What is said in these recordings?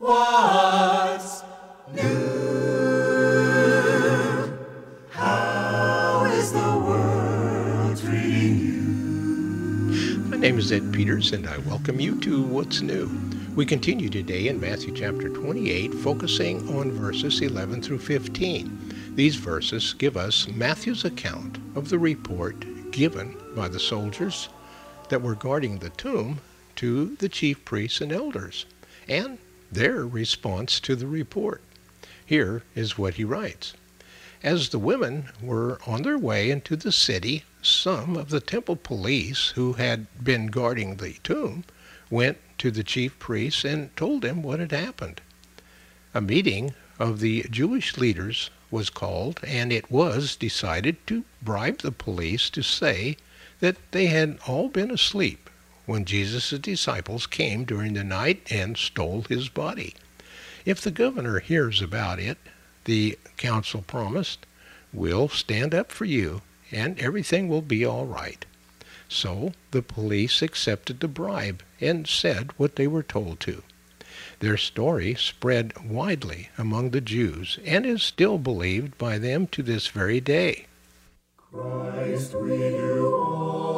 What's new? How is the world treating you? My name is Ed Peters, and I welcome you to What's New. We continue today in Matthew chapter 28, focusing on verses 11 through 15. These verses give us Matthew's account of the report given by the soldiers that were guarding the tomb to the chief priests and elders, and their response to the report. Here is what he writes. As the women were on their way into the city, some of the temple police who had been guarding the tomb went to the chief priests and told them what had happened. A meeting of the Jewish leaders was called, and it was decided to bribe the police to say that they had all been asleep when Jesus' disciples came during the night and stole his body. If the governor hears about it, the council promised, we'll stand up for you and everything will be all right. So the police accepted the bribe and said what they were told to. Their story spread widely among the Jews and is still believed by them to this very day. Christ, all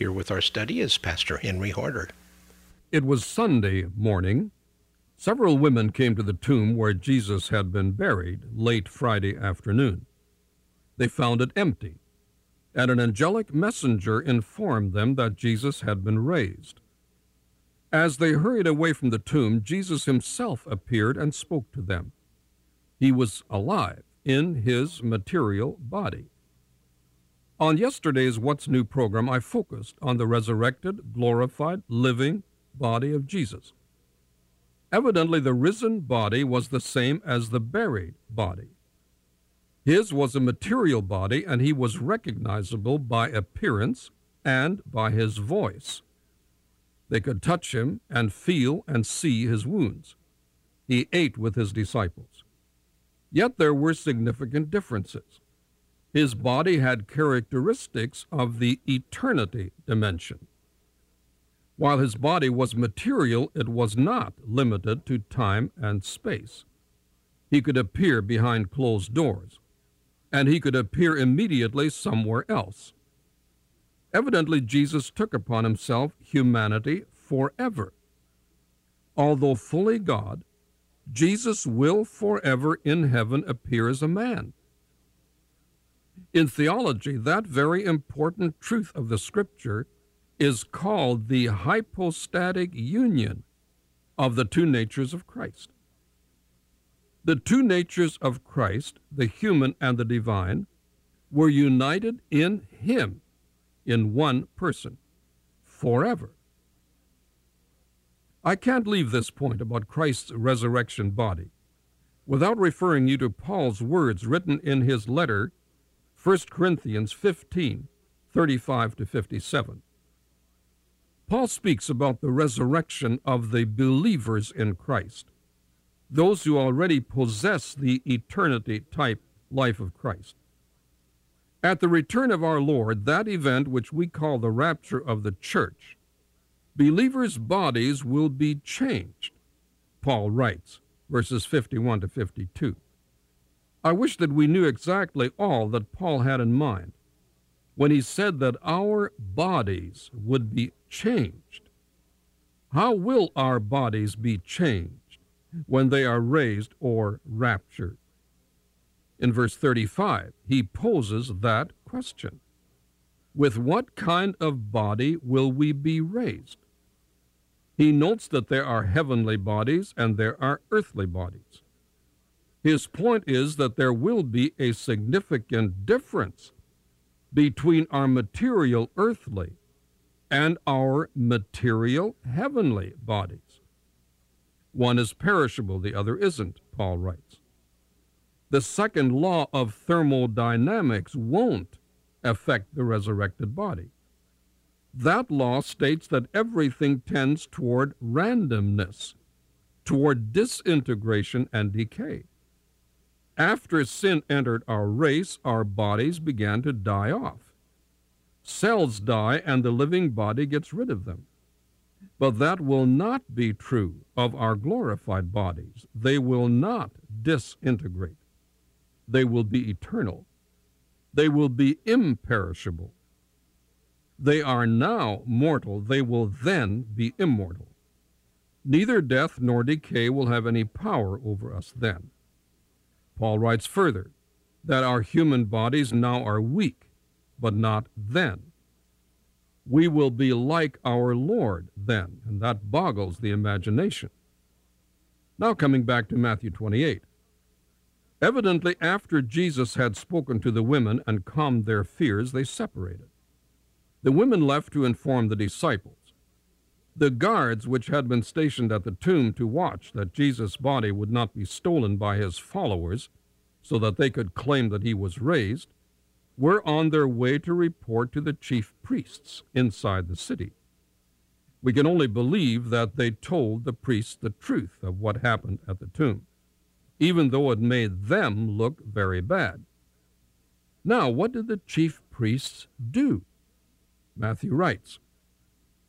here with our study is Pastor Henry Harder. It was Sunday morning. Several women came to the tomb where Jesus had been buried late Friday afternoon. They found it empty, and an angelic messenger informed them that Jesus had been raised. As they hurried away from the tomb, Jesus himself appeared and spoke to them. He was alive in his material body. On yesterday's What's New program, I focused on the resurrected, glorified, living body of Jesus. Evidently, the risen body was the same as the buried body. His was a material body, and he was recognizable by appearance and by his voice. They could touch him and feel and see his wounds. He ate with his disciples. Yet there were significant differences. His body had characteristics of the eternity dimension. While his body was material, it was not limited to time and space. He could appear behind closed doors, and he could appear immediately somewhere else. Evidently, Jesus took upon himself humanity forever. Although fully God, Jesus will forever in heaven appear as a man. In theology, that very important truth of the Scripture is called the hypostatic union of the two natures of Christ. The two natures of Christ, the human and the divine, were united in Him, in one person, forever. I can't leave this point about Christ's resurrection body without referring you to Paul's words written in his letter, 1 Corinthians 15 35 to 57. Paul speaks about the resurrection of the believers in Christ, those who already possess the eternity type life of Christ. At the return of our Lord, that event which we call the rapture of the church, believers' bodies will be changed. Paul writes, verses 51 to 52. I wish that we knew exactly all that Paul had in mind when he said that our bodies would be changed. How will our bodies be changed when they are raised or raptured? In verse 35, he poses that question With what kind of body will we be raised? He notes that there are heavenly bodies and there are earthly bodies. His point is that there will be a significant difference between our material earthly and our material heavenly bodies. One is perishable, the other isn't, Paul writes. The second law of thermodynamics won't affect the resurrected body. That law states that everything tends toward randomness, toward disintegration and decay. After sin entered our race, our bodies began to die off. Cells die and the living body gets rid of them. But that will not be true of our glorified bodies. They will not disintegrate. They will be eternal. They will be imperishable. They are now mortal. They will then be immortal. Neither death nor decay will have any power over us then. Paul writes further that our human bodies now are weak, but not then. We will be like our Lord then, and that boggles the imagination. Now, coming back to Matthew 28. Evidently, after Jesus had spoken to the women and calmed their fears, they separated. The women left to inform the disciples. The guards, which had been stationed at the tomb to watch that Jesus' body would not be stolen by his followers so that they could claim that he was raised, were on their way to report to the chief priests inside the city. We can only believe that they told the priests the truth of what happened at the tomb, even though it made them look very bad. Now, what did the chief priests do? Matthew writes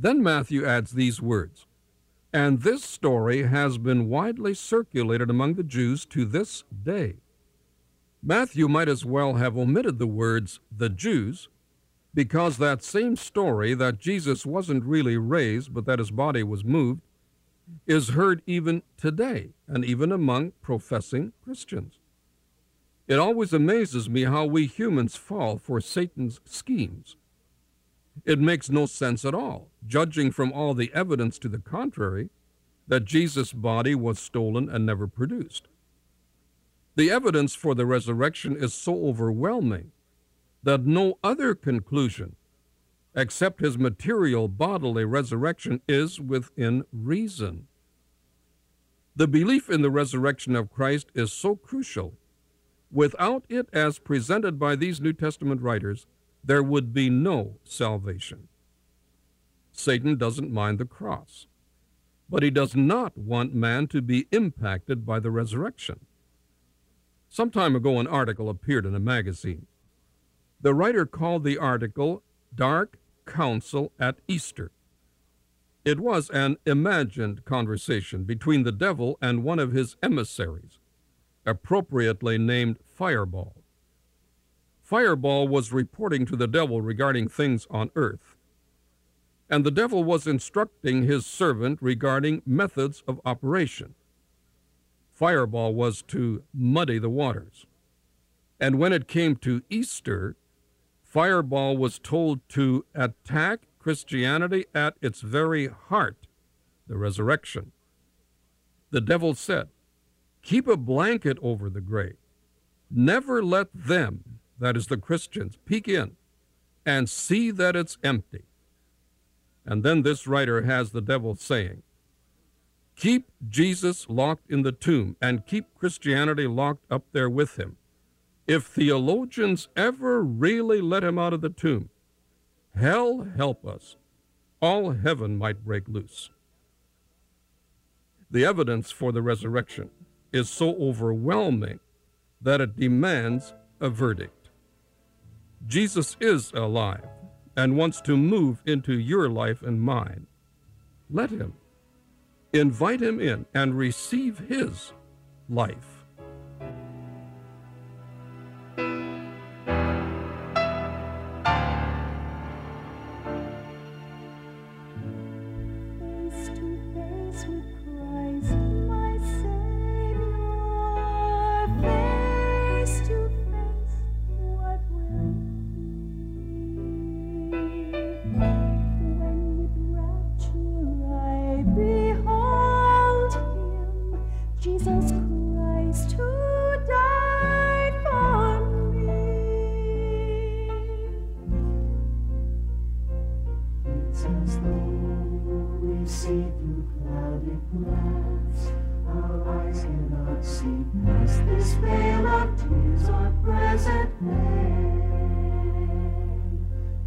Then Matthew adds these words and this story has been widely circulated among the Jews to this day. Matthew might as well have omitted the words the Jews, because that same story that Jesus wasn't really raised but that his body was moved is heard even today and even among professing Christians. It always amazes me how we humans fall for Satan's schemes. It makes no sense at all, judging from all the evidence to the contrary, that Jesus' body was stolen and never produced. The evidence for the resurrection is so overwhelming that no other conclusion except his material bodily resurrection is within reason. The belief in the resurrection of Christ is so crucial. Without it, as presented by these New Testament writers, there would be no salvation. Satan doesn't mind the cross, but he does not want man to be impacted by the resurrection. Some time ago, an article appeared in a magazine. The writer called the article Dark Council at Easter. It was an imagined conversation between the devil and one of his emissaries, appropriately named Fireball. Fireball was reporting to the devil regarding things on earth, and the devil was instructing his servant regarding methods of operation. Fireball was to muddy the waters. And when it came to Easter, Fireball was told to attack Christianity at its very heart, the resurrection. The devil said, Keep a blanket over the grave. Never let them that is the Christians, peek in and see that it's empty. And then this writer has the devil saying, Keep Jesus locked in the tomb and keep Christianity locked up there with him. If theologians ever really let him out of the tomb, hell help us, all heaven might break loose. The evidence for the resurrection is so overwhelming that it demands a verdict. Jesus is alive and wants to move into your life and mine. Let him. Invite him in and receive his life. See through clouded glass. Our eyes cannot see past this veil of tears or present pain.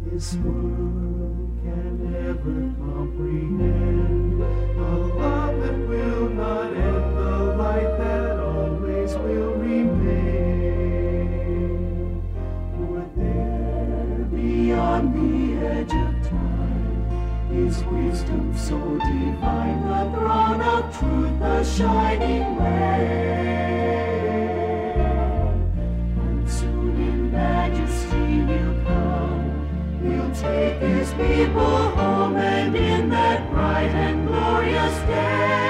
This world can never comprehend the love is wisdom so divine, the throne of truth, the shining way. And soon in majesty he'll come, he'll take his people home, and in that bright and glorious day,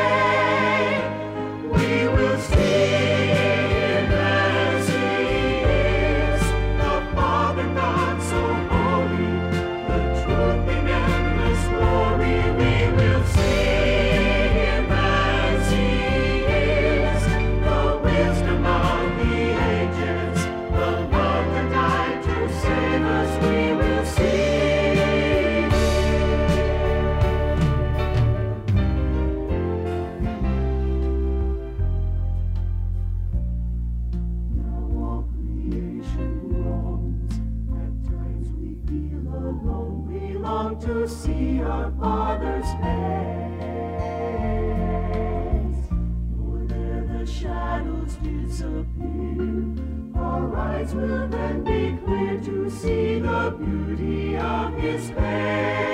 to see our Father's face. For there the shadows disappear. Our eyes will then be clear to see the beauty of His face.